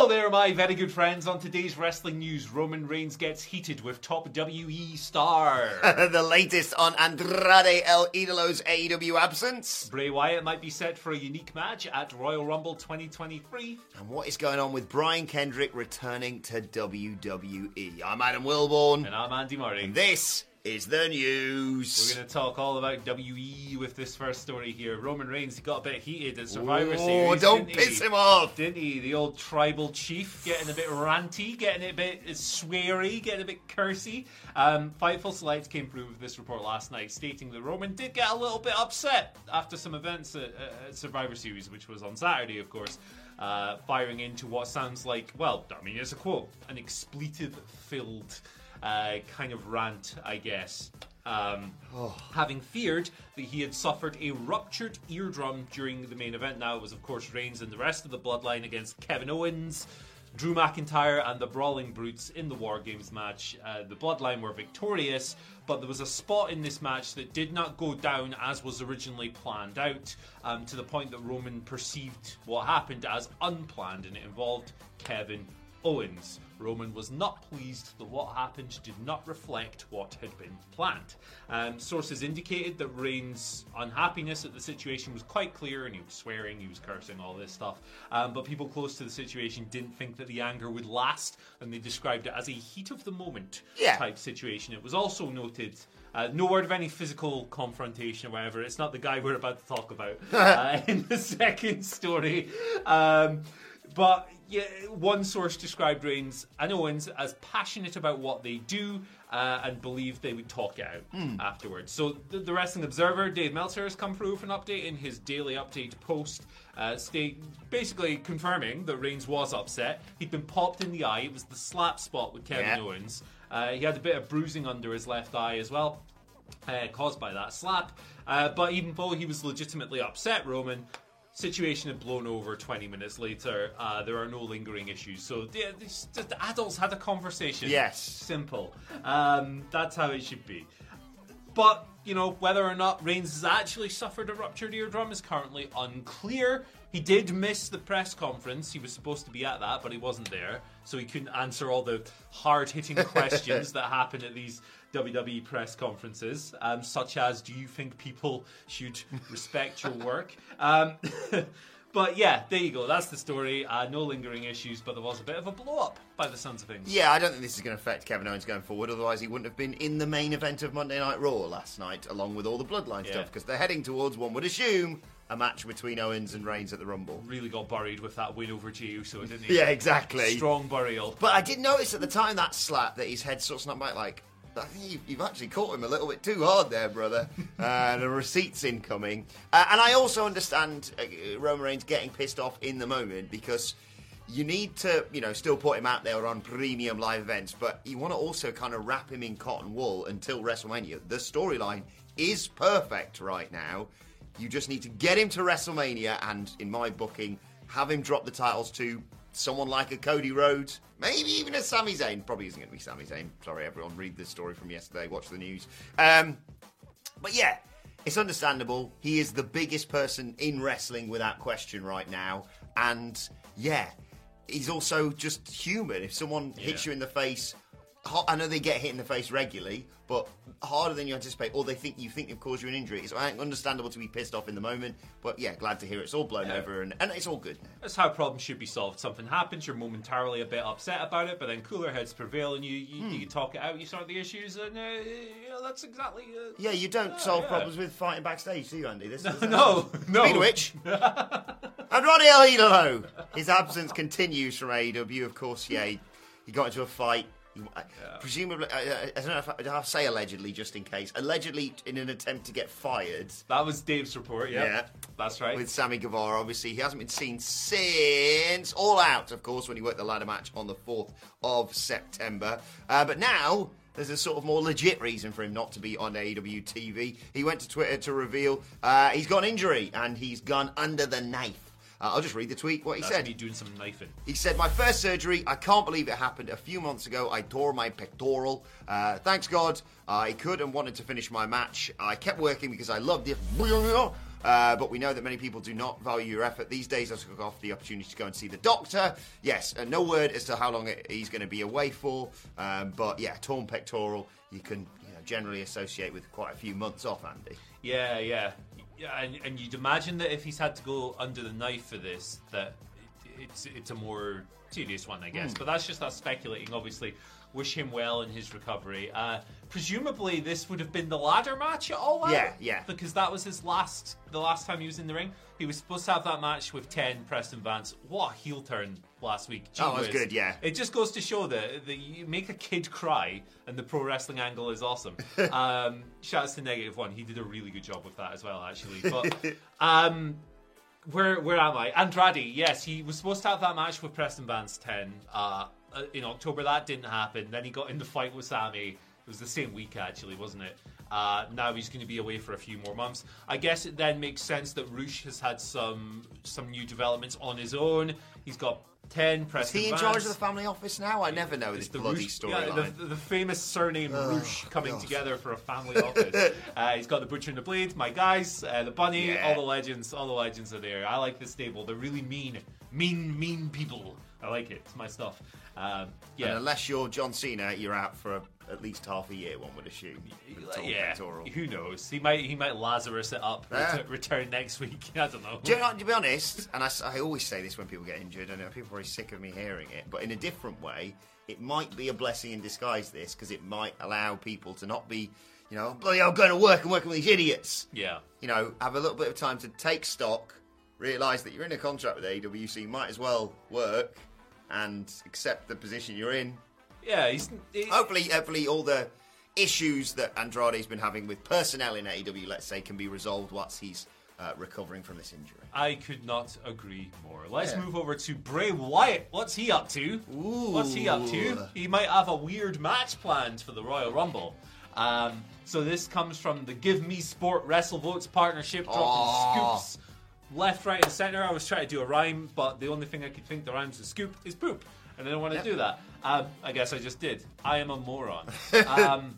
Hello there, my very good friends. On today's wrestling news, Roman Reigns gets heated with top WE star. the latest on Andrade El Idolo's AEW absence. Bray Wyatt might be set for a unique match at Royal Rumble 2023. And what is going on with Brian Kendrick returning to WWE? I'm Adam Wilborn. And I'm Andy Murray. And this is the news. We're going to talk all about WE with this first story here. Roman Reigns got a bit heated at Survivor Series. oh, Series. don't piss he? him off. Didn't he? The old tribal chief getting a bit ranty, getting a bit sweary, getting a bit cursy. Um, Fightful Select came through with this report last night stating that Roman did get a little bit upset after some events at, at Survivor Series, which was on Saturday, of course. Uh, firing into what sounds like, well, I mean, it's a quote, an expletive filled uh, kind of rant, I guess. Um, Having feared that he had suffered a ruptured eardrum during the main event. Now it was, of course, Reigns and the rest of the bloodline against Kevin Owens, Drew McIntyre, and the Brawling Brutes in the War Games match. Uh, the bloodline were victorious, but there was a spot in this match that did not go down as was originally planned out, um, to the point that Roman perceived what happened as unplanned, and it involved Kevin Owens. Roman was not pleased that what happened did not reflect what had been planned. Um, sources indicated that Reigns' unhappiness at the situation was quite clear, and he was swearing, he was cursing, all this stuff. Um, but people close to the situation didn't think that the anger would last, and they described it as a heat of the moment Yeah. type situation. It was also noted. Uh, no word of any physical confrontation or whatever. It's not the guy we're about to talk about uh, in the second story. Um, but yeah, one source described Reigns and Owens as passionate about what they do uh, and believed they would talk it out afterwards. So the, the Wrestling Observer, Dave Meltzer, has come through with an update in his daily update post, uh, state basically confirming that Reigns was upset. He'd been popped in the eye. It was the slap spot with Kevin Yeah. Owens. Uh, he had a bit of bruising under his left eye as well uh, caused by that slap. Uh, but even though he was legitimately upset, Roman, situation had blown over 20 minutes later. Uh, there are no lingering issues. So the, the, the adults had a conversation. Yes. Simple. Um, that's how it should be. But, you know, whether or not Reigns has actually suffered a ruptured eardrum is currently unclear. He did miss the press conference. He was supposed to be at that, but he wasn't there. So he couldn't answer all the hard hitting questions that happen at these WWE press conferences, um, such as Do you think people should respect your work? Um, but yeah, there you go. That's the story. Uh, no lingering issues, but there was a bit of a blow up by the sounds of things. Yeah, I don't think this is going to affect Kevin Owens going forward. Otherwise, he wouldn't have been in the main event of Monday Night Raw last night, along with all the Bloodline Yeah. stuff, because they're heading towards, one would assume, a match between Owens and Reigns at the Rumble. Really got buried with that win over Jey Uso, didn't he? Yeah, exactly. Strong burial. But I did notice at the time that slap that his head sort of snapped back like. I think you- you've actually caught him a little bit too hard there, brother. uh, the receipt's incoming. Uh, and I also understand uh, Roman Reigns getting pissed off in the moment because you need to, you know, still put him out there on premium live events, but you want to also kind of wrap him in cotton wool until WrestleMania. The storyline is perfect right now. You just need to get him to WrestleMania and, in my booking, have him drop the titles to someone like a Cody Rhodes, maybe even a Sami Zayn. Probably isn't going to be Sami Zayn. Sorry, everyone. Read the story from yesterday. Watch the news. Um, but yeah, it's understandable. He is the biggest person in wrestling without question right now. And yeah, he's also just human. If someone hits Yeah. you in the face, I know they get hit in the face regularly, but harder than you anticipate, or they think you think they've caused you an injury. It's uh, understandable to be pissed off in the moment, but yeah, glad to hear it's all blown Yeah. over and, and it's all good now. That's how problems should be solved. Something happens, you're momentarily a bit upset about it, but then cooler heads prevail, and you you, Hmm. you talk it out, you sort the issues, and uh, you know, that's exactly. Uh, Yeah, you don't Yeah, solve yeah. problems with fighting backstage, do you, Andy? This is, no, no. Speaking which, Andrade El his absence continues from AEW. Of course, yeah, he, he got into a fight. I- Presumably, I, I, I don't know if I, I'll say allegedly, just in case. Allegedly, in an attempt to get fired That was Dave's report. Yeah, Yeah. that's right. with Sammy Guevara. Obviously, he hasn't been seen since All Out, of course, when he worked the ladder match on the 4th of September. Uh, but now. There's a sort of more legit reason for him not to be on AEW TV. He went to Twitter to reveal uh, he's got an injury and he's gone under the knife. Uh, I'll just read the tweet, what he That's said. me doing some knifing. He said, My first surgery, I can't believe it happened a few months ago. I tore my pectoral. Uh, thanks God, I could and wanted to finish my match. I kept working because I loved it. Uh, but we know that many people do not value your effort. These days, I took off the opportunity to go and see the doctor. Yes, uh, no word as to how long it, he's going to be away for. Um, but yeah, torn pectoral, you can you know, generally associate with quite a few months off, Andy. Yeah, yeah, yeah. And, and you'd imagine that if he's had to go under the knife for this, that it's it's a more serious one, I guess. But that's just us speculating. Obviously, wish him well in his recovery. Uh, presumably, this would have been the ladder match at All Out. Yeah, yeah. Because that was his last, the last time he was in the ring. He was supposed to have that match with Ten Preston Vance. What a heel turn last week! Gee Oh, it was good, yeah. It just goes to show that, that you make a kid cry, and the pro wrestling angle is awesome. um, shouts to Negative One; he did a really good job with that as well, actually. But um, where where am I? Andrade, yes, he was supposed to have that match with Preston Vance ten uh, uh, in October. That didn't happen. Then he got in the fight with Sammy. It was the same week, actually, wasn't it? Uh, now he's going to be away for a few more months. I guess it then makes sense that Rush has had some some new developments on his own. He's got ten. Is he in Vance. charge of the family office now? I never know It's this the bloody Rush- yeah, the, the famous surname Rush coming God. together for a family office. uh, he's got the Butcher and the Blade, my guys, uh, the Bunny, Yeah. all the legends, all the legends are there. I like this stable. They're really mean, mean, mean people. I like it. It's my stuff. Um, And yeah. unless you're John Cena, you're out for a, at least half a year. One would assume. with the torn yeah, pectoral. who knows? He might he might Lazarus it up, Yeah. return, return next week. I don't know. Do you know, to be honest, and I always say this when people get injured, and people are very sick of me hearing it, but in a different way, it might be a blessing in disguise. This because it might allow people to not be, you know, bloody hell, going to work and working with these idiots. Yeah. You know, have a little bit of time to take stock, realise that you're in a contract with AEW, so you might as well work and accept the position you're in. Yeah, he's. he- Hopefully, hopefully, all the issues that Andrade's been having with personnel in AEW, let's say, can be resolved once he's uh, recovering from this injury. I could not agree more. Let's Yeah. move over to Bray Wyatt. What's he up to? What's he up to? He might have a weird match planned for the Royal Rumble. Um, so this comes from the Give Me Sport Wrestle Votes partnership, dropping Aw. scoops left, right, and center. I was trying to do a rhyme, but the only thing I could think that rhymes with scoop is poop, and I don't want to Yep. do that. Um, I guess I just did. I am a moron. um,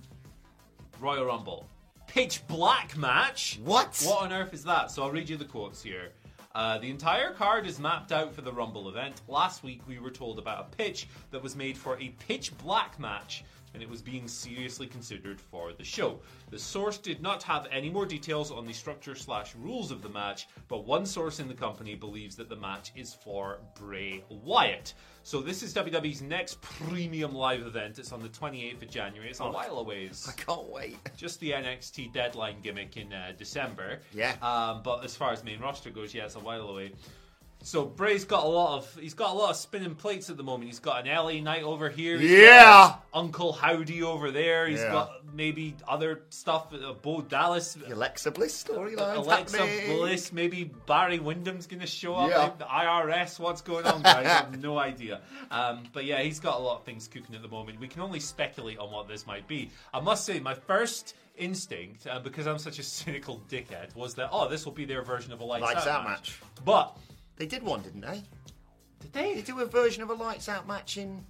Royal Rumble. Pitch black match. What? What on earth is that? So I'll read you the quotes here. Uh, the entire card is mapped out for the Rumble event. Last week we were told about a pitch that was made for a pitch black match, and it was being seriously considered for the show. The source did not have any more details on the structure slash rules of the match, but one source in the company believes that the match is for Bray Wyatt. So this is WWE's next premium live event. It's on the 28th of January. It's a while away. I can't wait. just the NXT deadline gimmick in uh, December. Yeah. Um, but as far as main roster goes, yeah, it's a while away. So Bray's got a lot of he's got a lot of spinning plates at the moment. He's got an LA Knight over here. He's Yeah. got Uncle Howdy over there. He's Yeah. got maybe other stuff. Uh, Bo Dallas. The Alexa Bliss storyline. Alexa happening. Bliss, maybe Barry Windham's going to show up. Yeah. The IRS, what's going on, guys? I have no idea. Um, but yeah, he's got a lot of things cooking at the moment. We can only speculate on what this might be. I must say, my first instinct, uh, because I'm such a cynical dickhead, was that oh, this will be their version of a lights, Lights out, Out match. match. But They did one, didn't they? did They they? do a version of a lights out match in.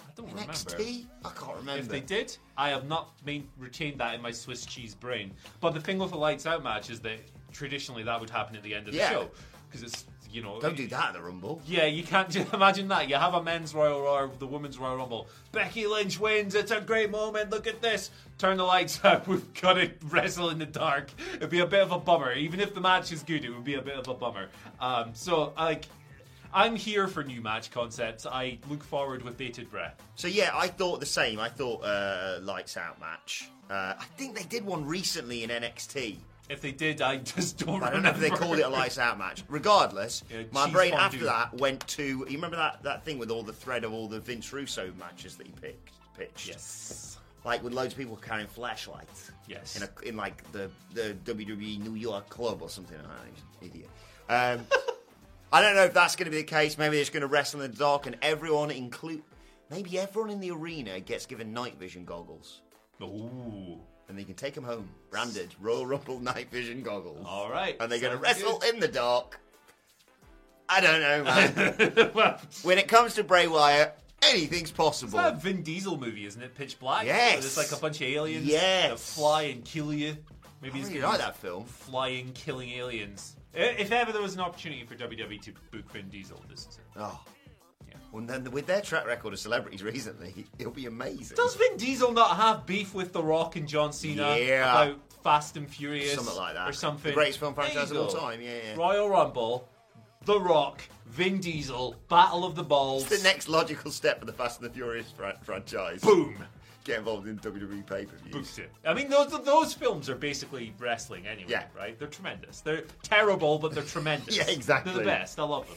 I don't remember. NXT? I can't remember. If they did, I have not main, retained that in my Swiss cheese brain. But the thing with a lights out match is that traditionally that would happen at the end of Yeah. the show because it's you know Don't do that at the Rumble. Yeah, you can't just imagine that. You have a men's Royal or the women's Royal Rumble. Becky Lynch wins. It's a great moment. Look at this. Turn the lights out. We've got to wrestle in the dark. It'd be a bit of a bummer. Even if the match is good, it would be a bit of a bummer. Um, so, like, I'm here for new match concepts. I look forward with bated breath. So yeah, I thought the same. I thought uh, lights out match. Uh, I think they did one recently in NXT. If they did, I just don't. I don't know if they called it a lights out match. Regardless, Yeah, my brain fondue. after that went to. You remember that, that thing with all the thread of all the Vince Russo matches that he picked, pitched? Yes. Like with loads of people carrying flashlights. Yes. In, a, in like the, the WWE New York club or something. like that. He's an idiot. Um, I don't know if that's going to be the case. Maybe they're just going to wrestle in the dark and everyone include. Maybe everyone in the arena gets given night vision goggles. Ooh. And they can take them home, branded Royal Rumble night vision goggles. All right. And they're going to wrestle good. in the dark. I don't know, man. well, when it comes to Bray Wyatt, anything's possible. It's that Vin Diesel movie, isn't it? Pitch Black. Yes. There's like a bunch of aliens Yes. that fly and kill you. Maybe he's really gonna like that film. Flying, killing aliens. If ever there was an opportunity for WWE to book Vin Diesel, this is it. Oh. Well, then with their track record of celebrities recently, it'll be amazing. Does Vin Diesel not have beef with The Rock and John Cena Yeah. about Fast and Furious? Something like that. Or something. The greatest film franchise of all time, yeah, yeah. Royal Rumble, The Rock, Vin Diesel, Battle of the Balls. It's the next logical step for the Fast and the Furious fran- franchise. Boom. Get involved in WWE pay per views. I mean, those those films are basically wrestling anyway, Yeah. right? They're tremendous. They're terrible, but they're tremendous. Yeah, exactly. They're the best. I love them.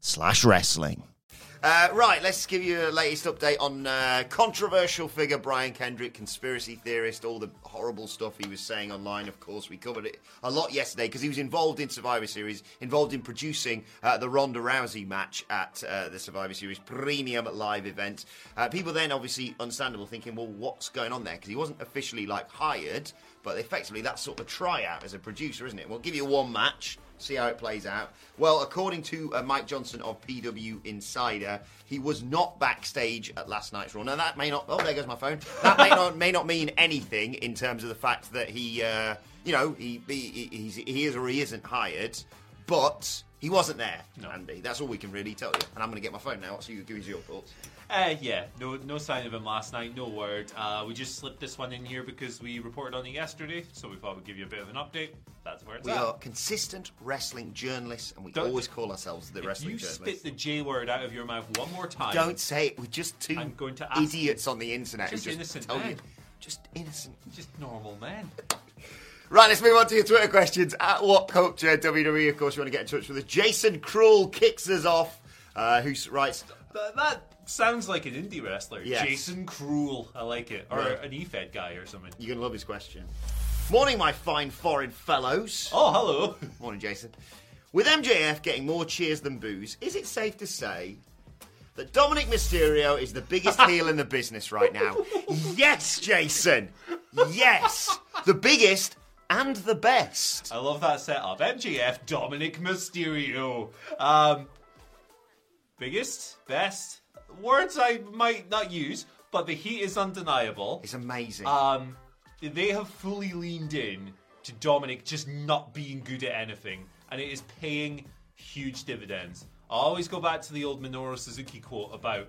slash wrestling. Uh, right, let's give you a latest update on uh, controversial figure Brian Kendrick, conspiracy theorist, all the horrible stuff he was saying online. Of course, we covered it a lot yesterday because he was involved in Survivor Series, involved in producing uh, the Ronda Rousey match at uh, the Survivor Series premium live event. Uh, people then, obviously, understandable, thinking, well, what's going on there? Because he wasn't officially like hired, but effectively that's sort of a tryout as a producer, isn't it? We'll give you one match see how it plays out. Well, according to uh, Mike Johnson of PW Insider, he was not backstage at last night's Raw. Now that may not. Oh, there goes my phone. That may not may not mean anything in terms of the fact that he, uh, you know, he he, he's, he is or he isn't hired, but he wasn't there, Andy. That's all we can really tell you. And I'm going to get my phone now, so you give us your thoughts. Uh, yeah, no, no sign of him last night. No word. Uh, we just slipped this one in here because we reported on it yesterday, so we thought we'd give you a bit of an update. That's where it's We at. are consistent wrestling journalists, and we Don't- always call ourselves the if wrestling you journalists. spit the J word out of your mouth one more time, Don't say it. We're just two going to idiots on the internet Just just innocent tell you. men. Just innocent. just normal men. Right, let's move on to your Twitter questions. At What Culture WWE, of course, you want to get in touch with us. Jason Cruel kicks us off, uh, who writes, That, that sounds like an indie wrestler. Yes. Jason Cruel. I like it. Or Right. an E-Fed guy or something. You're going to love his question. Morning, my fine foreign fellows. Oh, hello. Morning, Jason. With MJF getting more cheers than boos, is it safe to say that Dominik Mysterio is the biggest heel in the business right now? yes, Jason. Yes. The biggest and the best. I love that setup. MJF, Dominik Mysterio. Um, biggest, best words I might not use, but the heat is undeniable. It's amazing. Um, they have fully leaned in to Dominik just not being good at anything, and it is paying huge dividends. I always go back to the old Minoru Suzuki quote about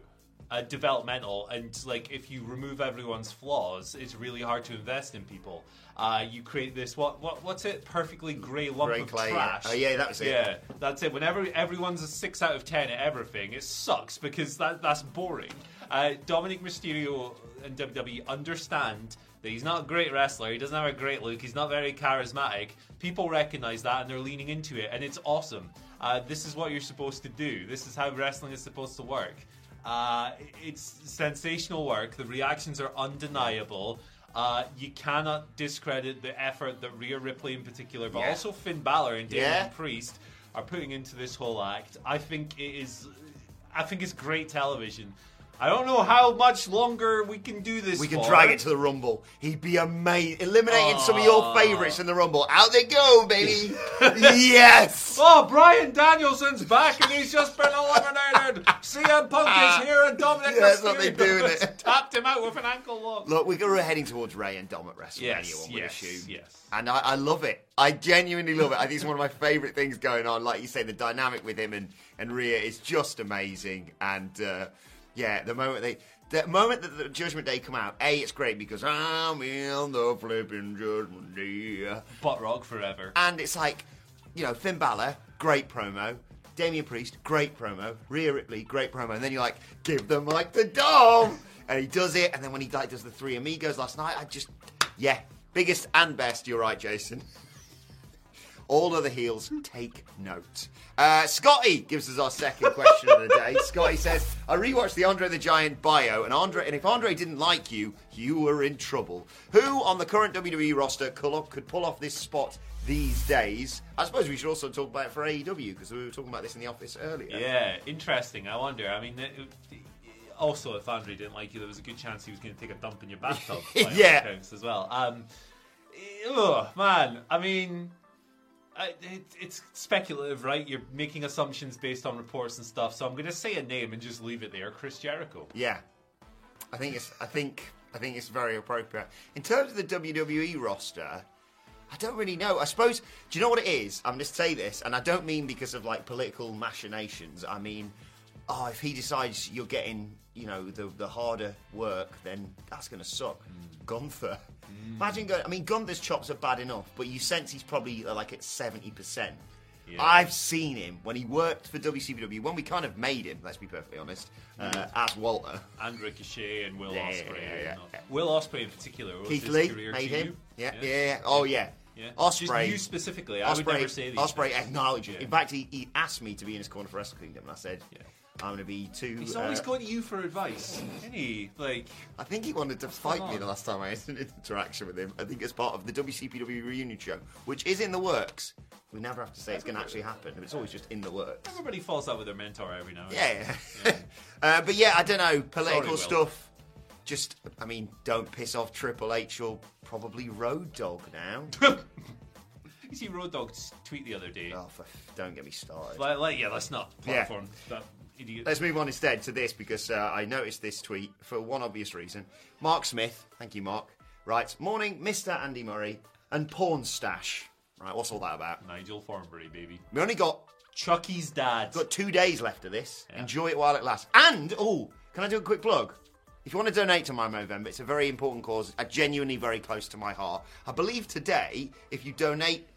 uh, developmental, and like if you remove everyone's flaws, it's really hard to invest in people. Uh, you create this what what what's it? Perfectly grey lump Grey of clay, yeah. trash. Oh, yeah, that was it. Yeah, that's it. Whenever everyone's a six out of ten at everything, it sucks because that that's boring. Uh, Dominik Mysterio and WWE understand that he's not a great wrestler. He doesn't have a great look. He's not very charismatic. People recognize that and they're leaning into it, and it's awesome. Uh, this is what you're supposed to do. This is how wrestling is supposed to work. Uh, it's sensational work. The reactions are undeniable. Uh, you cannot discredit the effort that Rhea Ripley in particular, but Yeah. also Finn Balor and Damian Yeah. Priest are putting into this whole act. I think it is. I think it's great television. I don't know how much longer we can do this. we can for. drag it to the Rumble. He'd be amazing. Eliminating some of your favourites in the Rumble. Out they go, baby. yes. Oh, Bryan Danielson's back and he's just been eliminated. CM Punk is here and Dominik Yeah, that's what they Mysterio do, it? tapped him out with an ankle lock. Look, we're heading towards Rey and Dom at WrestleMania. Yes, one would yes, assume. yes. And I, I love it. I genuinely love it. I think it's one of my favourite things going on. Like you say, the dynamic with him and, and Rhea is just amazing. And uh, yeah, the moment they. The moment that the Judgment Day come out, A, it's great because I'm in the flipping Judgment Day. Butt rock forever. And it's like, you know, Finn Balor, great promo. Damian Priest, great promo. Rhea Ripley, great promo. And then you're like, give the mic to Dom! And he does it. And then when he like, does the Three Amigos last night, I just, yeah, biggest and best. You're right, Jason. All other heels, take note. Uh, Scotty gives us our second question of the day. Scotty says, I rewatched the Andre the Giant bio, and Andre, and if Andre didn't like you, you were in trouble. Who on the current WWE roster could, pull off this spot these days? I suppose we should also talk about it for AEW, because we were talking about this in the office earlier. Yeah, interesting. I wonder. I mean, it- it- also, if Andre didn't like you, there was a good chance he was going to take a dump in your bathtub. Yeah. as well. Um, ugh, man. I mean, It, it's speculative, right? You're making assumptions based on reports and stuff. So I'm going to say a name and just leave it there. Chris Jericho. Yeah, I think it's. I think. I think it's very appropriate in terms of the WWE roster. I don't really know. I suppose. Do you know what it is? I'm going to say this, and I don't mean because of like political machinations. I mean, oh, if he decides you're getting, you know, the the harder work, then that's going to suck. Gunther. Imagine going. I mean, Gunther's chops are bad enough, but you sense he's probably uh, like at seventy percent. Yeah. I've seen him when he worked for WCPW, when we kind of made him, let's be perfectly honest, uh, as Walter. And Ricochet and Will Yeah, Ospreay. yeah, yeah, yeah. Will Ospreay in particular. Was Keith Lee made him. you? Yeah, yeah, yeah. Oh, yeah. Yeah. Ospreay. Just you specifically. I would Ospreay, never say these. Ospreay things. acknowledged it. In fact, he, he asked me to be in his corner for Wrestle Kingdom, and I said, Yeah. I'm going to be too. He's uh, always going to you for advice. Isn't he? Like, I think he wanted to fight me the last time I had an interaction with him. I think it's part of the WCPW reunion show, which is in the works. We never have to say it's going to actually happen, it's always just in the works. everybody falls out with their mentor every now and Yeah, Yeah. uh, but yeah, I don't know political Will. stuff. Just, I mean, don't piss off Triple H or probably Road Dogg now. You see Road Dogg's tweet the other day. Oh, for, don't get me started. Like, like, yeah, let's not Yeah. platform that Let's move on instead to this because uh, I noticed this tweet for one obvious reason. Mark Smith, thank you, Mark, writes Morning, Mr. Andy Murray and Porn Stash. Right, what's all that about? Nigel Thornberry, baby. We only got Chucky's dad. got two days left of this. Yeah. Enjoy it while it lasts. And, oh, can I do a quick plug? If you want to donate to My Movember, it's a very important cause, genuinely very close to my heart. I believe today, if you donate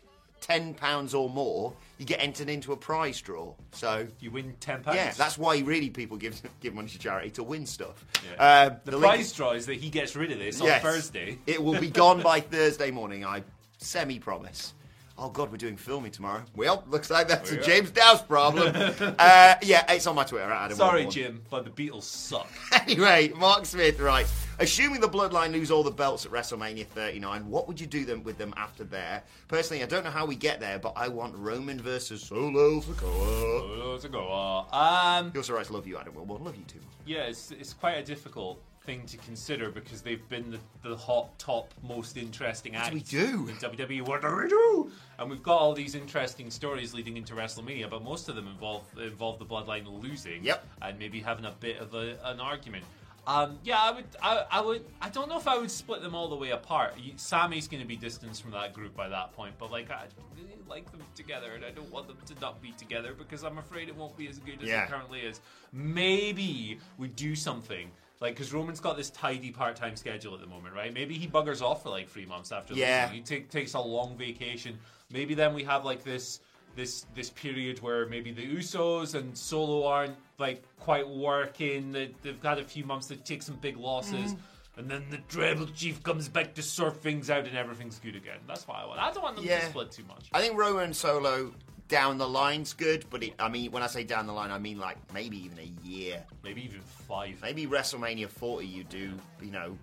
£10 or more, you get entered into a prize draw. So, You win ten pounds. yeah, that's why really people give give money to charity to win stuff. Yeah. Uh, the, link- prize draw is that he gets rid of this Yes. on Thursday. It will be gone by Thursday morning. I semi promise. Oh God, we're doing filming tomorrow. Well, looks like that's a. James Dowse problem. uh, yeah, it's on my Twitter. Adam Sorry, Wilborn. Jim, but the Beatles suck. Anyway, Mark Smith writes, assuming the Bloodline lose all the belts at WrestleMania 39, what would you do them with them after there? Personally, I don't know how we get there, but I want Roman versus Solo Sikoa. Go. Uh, Um, He also writes, love you, Adam Wilborn. Love you too. yeah, it's, it's quite a difficult thing to consider because they've been the, the hot, top, most interesting do we do? in WWE. What do we do? And we've got all these interesting stories leading into WrestleMania, but most of them involve involve the Bloodline losing. Yep. And maybe having a bit of a, an argument. Um, yeah, I would. I, I would. I don't know if I would split them all the way apart. You- Sami's going to be distanced from that group by that point, but like I really like them together, and I don't want them to not be together because I'm afraid it won't be as good as Yeah. it currently is. Maybe we do something. Like, because Roman's got this tidy part-time schedule at the moment, right? Maybe he buggers off for like three months after Yeah. losing. He take, takes a long vacation. Maybe then we have like this this this period where maybe the Usos and Solo aren't like quite working. They, they've had a few months to take some big losses. Mm. And then the Tribal Chief comes back to sort things out and everything's good again. That's what I want. I don't want them Yeah. to split too much. I think Roman Solo down the line's good, but it, I mean, when I say down the line, I mean like maybe even a year. Maybe even five. Maybe WrestleMania 40, you do, you know,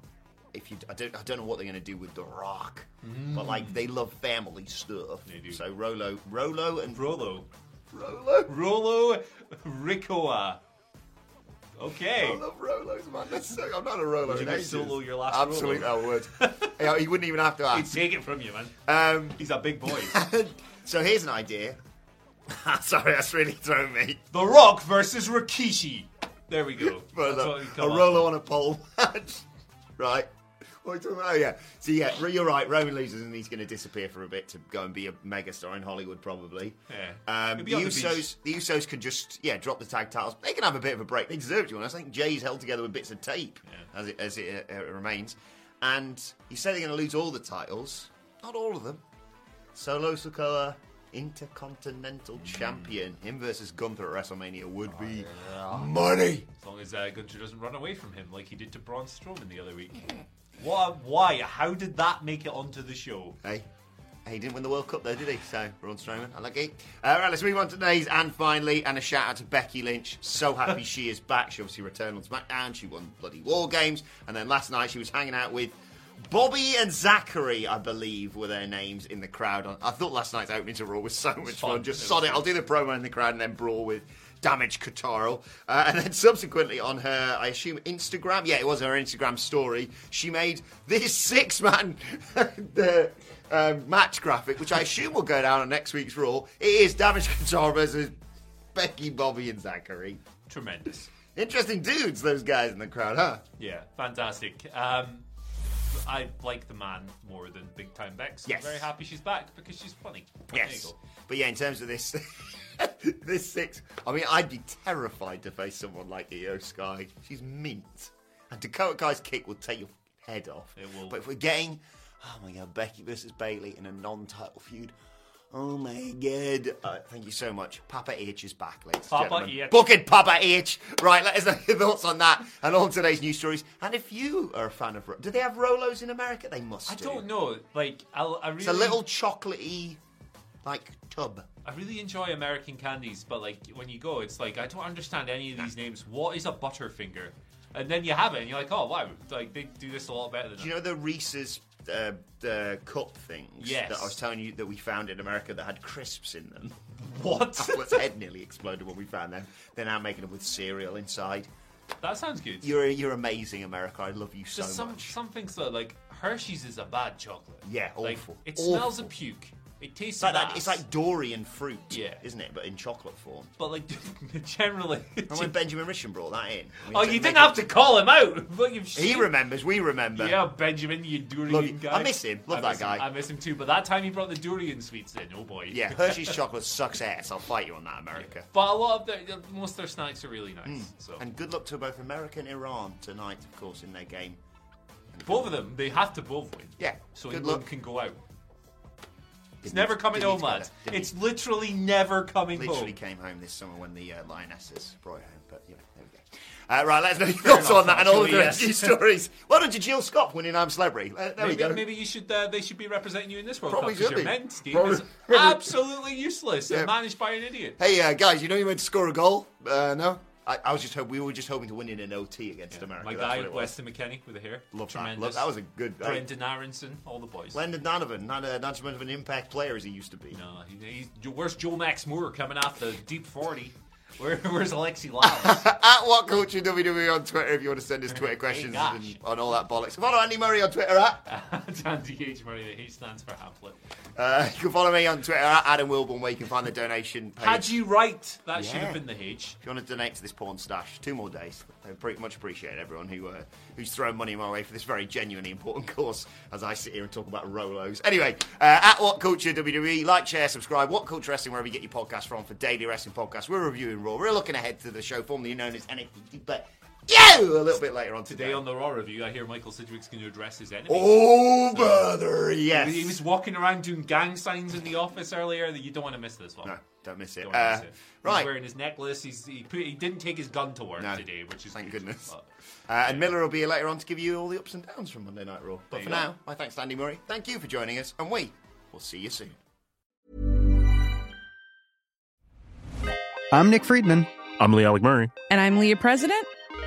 if you, I don't, I don't know what they're going to do with The Rock, but like they love family stuff. They do. So Rolo, Rolo, and Rolo. Rolo. Rolo Ricoa. Okay. I love Rolos, man. That's so, I'm not a Rolo. Would you ages. Solo your last Absolutely, Rolo? I would. yeah, he wouldn't even have to He'd ask. take it from you, man. Um, He's a big boy. so here's an idea. Sorry, that's really thrown me. the Rock versus Rikishi. There we go. That's a, a come on a pole match. right. What are you talking about? Oh, yeah. So, yeah, you're right. Roman loses and he's going to disappear for a bit to go and be a megastar in Hollywood, probably. Yeah. Um, the be the Usos, the Usos could just, yeah, drop the tag titles. They can have a bit of a break. They deserve to. be honest. I think Jey's held together with bits of tape Yeah. as it, as it uh, remains. And you say they're going to lose all the titles. Not all of them. Solo Sikoa, Intercontinental Champion. Him versus Gunther at WrestleMania would be money. As long as uh, Gunther doesn't run away from him like he did to Braun Strowman the other week. What? Why? How did that make it onto the show? Hey. He didn't win the World Cup though, did he? So, Braun Strowman, I like it. Uh, right, let's move on to today's and finally, and a shout out to Becky Lynch. So happy she is back. She obviously returned on SmackDown. She won bloody War Games, and then last night she was hanging out with Bobby and Zachary, I believe, were their names in the crowd. I thought last night's opening to Raw was so much fun. fun. Just sod it. I'll do the promo in the crowd and then brawl with Damage Kataro. Uh, and then subsequently on her, I assume, Instagram, yeah, it was her Instagram story, she made this six man the, um, match graphic, which I assume will go down on next week's Raw. It is Damage Kataro versus Becky, Bobby, and Zachary. Tremendous. Interesting dudes, those guys in the crowd, huh? Yeah, fantastic. Um, I like the man more than Big Time Bex. Yes. I'm very happy she's back because she's funny. Yes. But yeah, in terms of this, this six, I mean, I'd be terrified to face someone like IYO SKY. She's mint. And Dakota Kai's kick will take your head off. It will. But if we're getting, oh my god, Becky versus Bayley in a non-title feud. Oh my god! Uh, thank you so much. Papa H is back, ladies and Papa gentlemen. H. Book it, Papa H. Right, let us know your thoughts on that and all today's news stories. And if you are a fan of, do they have Rolos in America? They must. I do. don't know. Like, I, I really, It's a little chocolatey, like tub. I really enjoy American candies, but like when you go, it's like I don't understand any of these names. What is a Butterfinger? And then you have it, and you're like, oh wow, like they do this a lot better than Do you know the Reese's uh, the cup things Yes. that I was telling you that we found in America that had crisps in them? what? Apple's head nearly exploded when we found them. They're now making them with cereal inside. that sounds good. You're you're amazing, America. I love you so Just some much. some things though, like Hershey's is a bad chocolate. Yeah, like awful. it smells Awful. of puke. It tastes It's like, that, it's like durian fruit, Yeah. isn't it? But in chocolate form. But like generally. And when Benjamin Richmond brought that in. we oh, you didn't it- have to call him out. But you've He seen- remembers. We remember. Yeah, Benjamin, you durian Love you. guy. I miss him. Love I that miss him. guy. I miss him too. But that time he brought the durian sweets in. Oh boy. Yeah, Hershey's chocolate sucks ass. I'll fight you on that, America. But a lot of their, most of their snacks are really nice. So Hmm. And good luck to both America and Iran tonight, of course, in their game. both of them, they have to both win. Yeah, So good England luck. can go out. It's never need- coming home, need to go lads. there. Didn't It's literally never coming Literally home. came home this summer when the uh, Lionesses brought it home, but you know, there we go. Uh, right, let's know your thoughts on that and all of the actually, rest of yes. your stories. Well done to Jill Scott winning I'm Celebrity. Uh, there we go. maybe you should. Uh, they should be representing you in this World Probably Cup because should your be. men's team Probably- is absolutely useless Yeah. and managed by an idiot. Hey uh, guys, you know you meant to score a goal? Uh, no, I, I was just hope we were just hoping to win in an OT against America. My guy what it was. Weston McKennie with the hair. Love that. Tremendous. Love- that was a good. Brenden Aaronson, all the boys. Landon Donovan, not a, not as much of an impact player as he used to be. no, he, he's, where's Joe Max Moore coming off the deep forty? Where, where's Alexi Lalas? At what culture WWE on Twitter if you want to send us Twitter questions gosh. and on all that bollocks. Follow Andy Murray on Twitter at. Andy H. Murray, he stands for Hamlet. Uh, you can follow me on Twitter at Adam Wilborn where you can find the donation page. Had you right, that should have been the H. If you want to donate to this porn stash, two more days. I pretty much appreciate everyone who uh, who's thrown money my way for this very genuinely important course as I sit here and talk about Rolos. Anyway, uh, at What Culture WWE, like, share, subscribe. What Culture Wrestling, wherever you get your podcast from for daily wrestling podcasts. We're reviewing Raw. We're looking ahead to the show formerly known as NXT, but you a little bit later on today. Today on the Raw review, I hear Michael Sidgwick's going to address his enemies. Oh, brother, yes. He was walking around doing gang signs in the office earlier. That you don't want to miss this one. No, don't miss it. Don't Uh, miss it. He's right. wearing his necklace. He's, he, put, he didn't take his gun to work No. today, which is Thank good. goodness. Uh, and Miller will be here later on to give you all the ups and downs from Monday Night Raw. But There for now, my thanks to Andy Murray. Thank you for joining us, and we will see you soon. I'm Nick Friedman. I'm Lee Alec Murray. And I'm Leah President,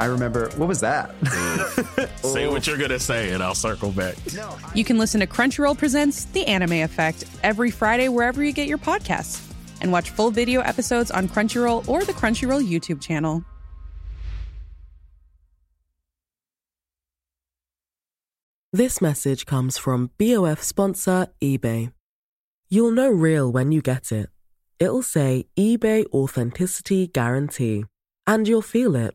I remember, what was that? Say what you're gonna say, and I'll circle back. you can listen to Crunchyroll Presents The Anime Effect every Friday wherever you get your podcasts. And watch full video episodes on Crunchyroll or the Crunchyroll YouTube channel. This message comes from BOF sponsor eBay. You'll know real when you get it. It'll say eBay Authenticity Guarantee. And you'll feel it.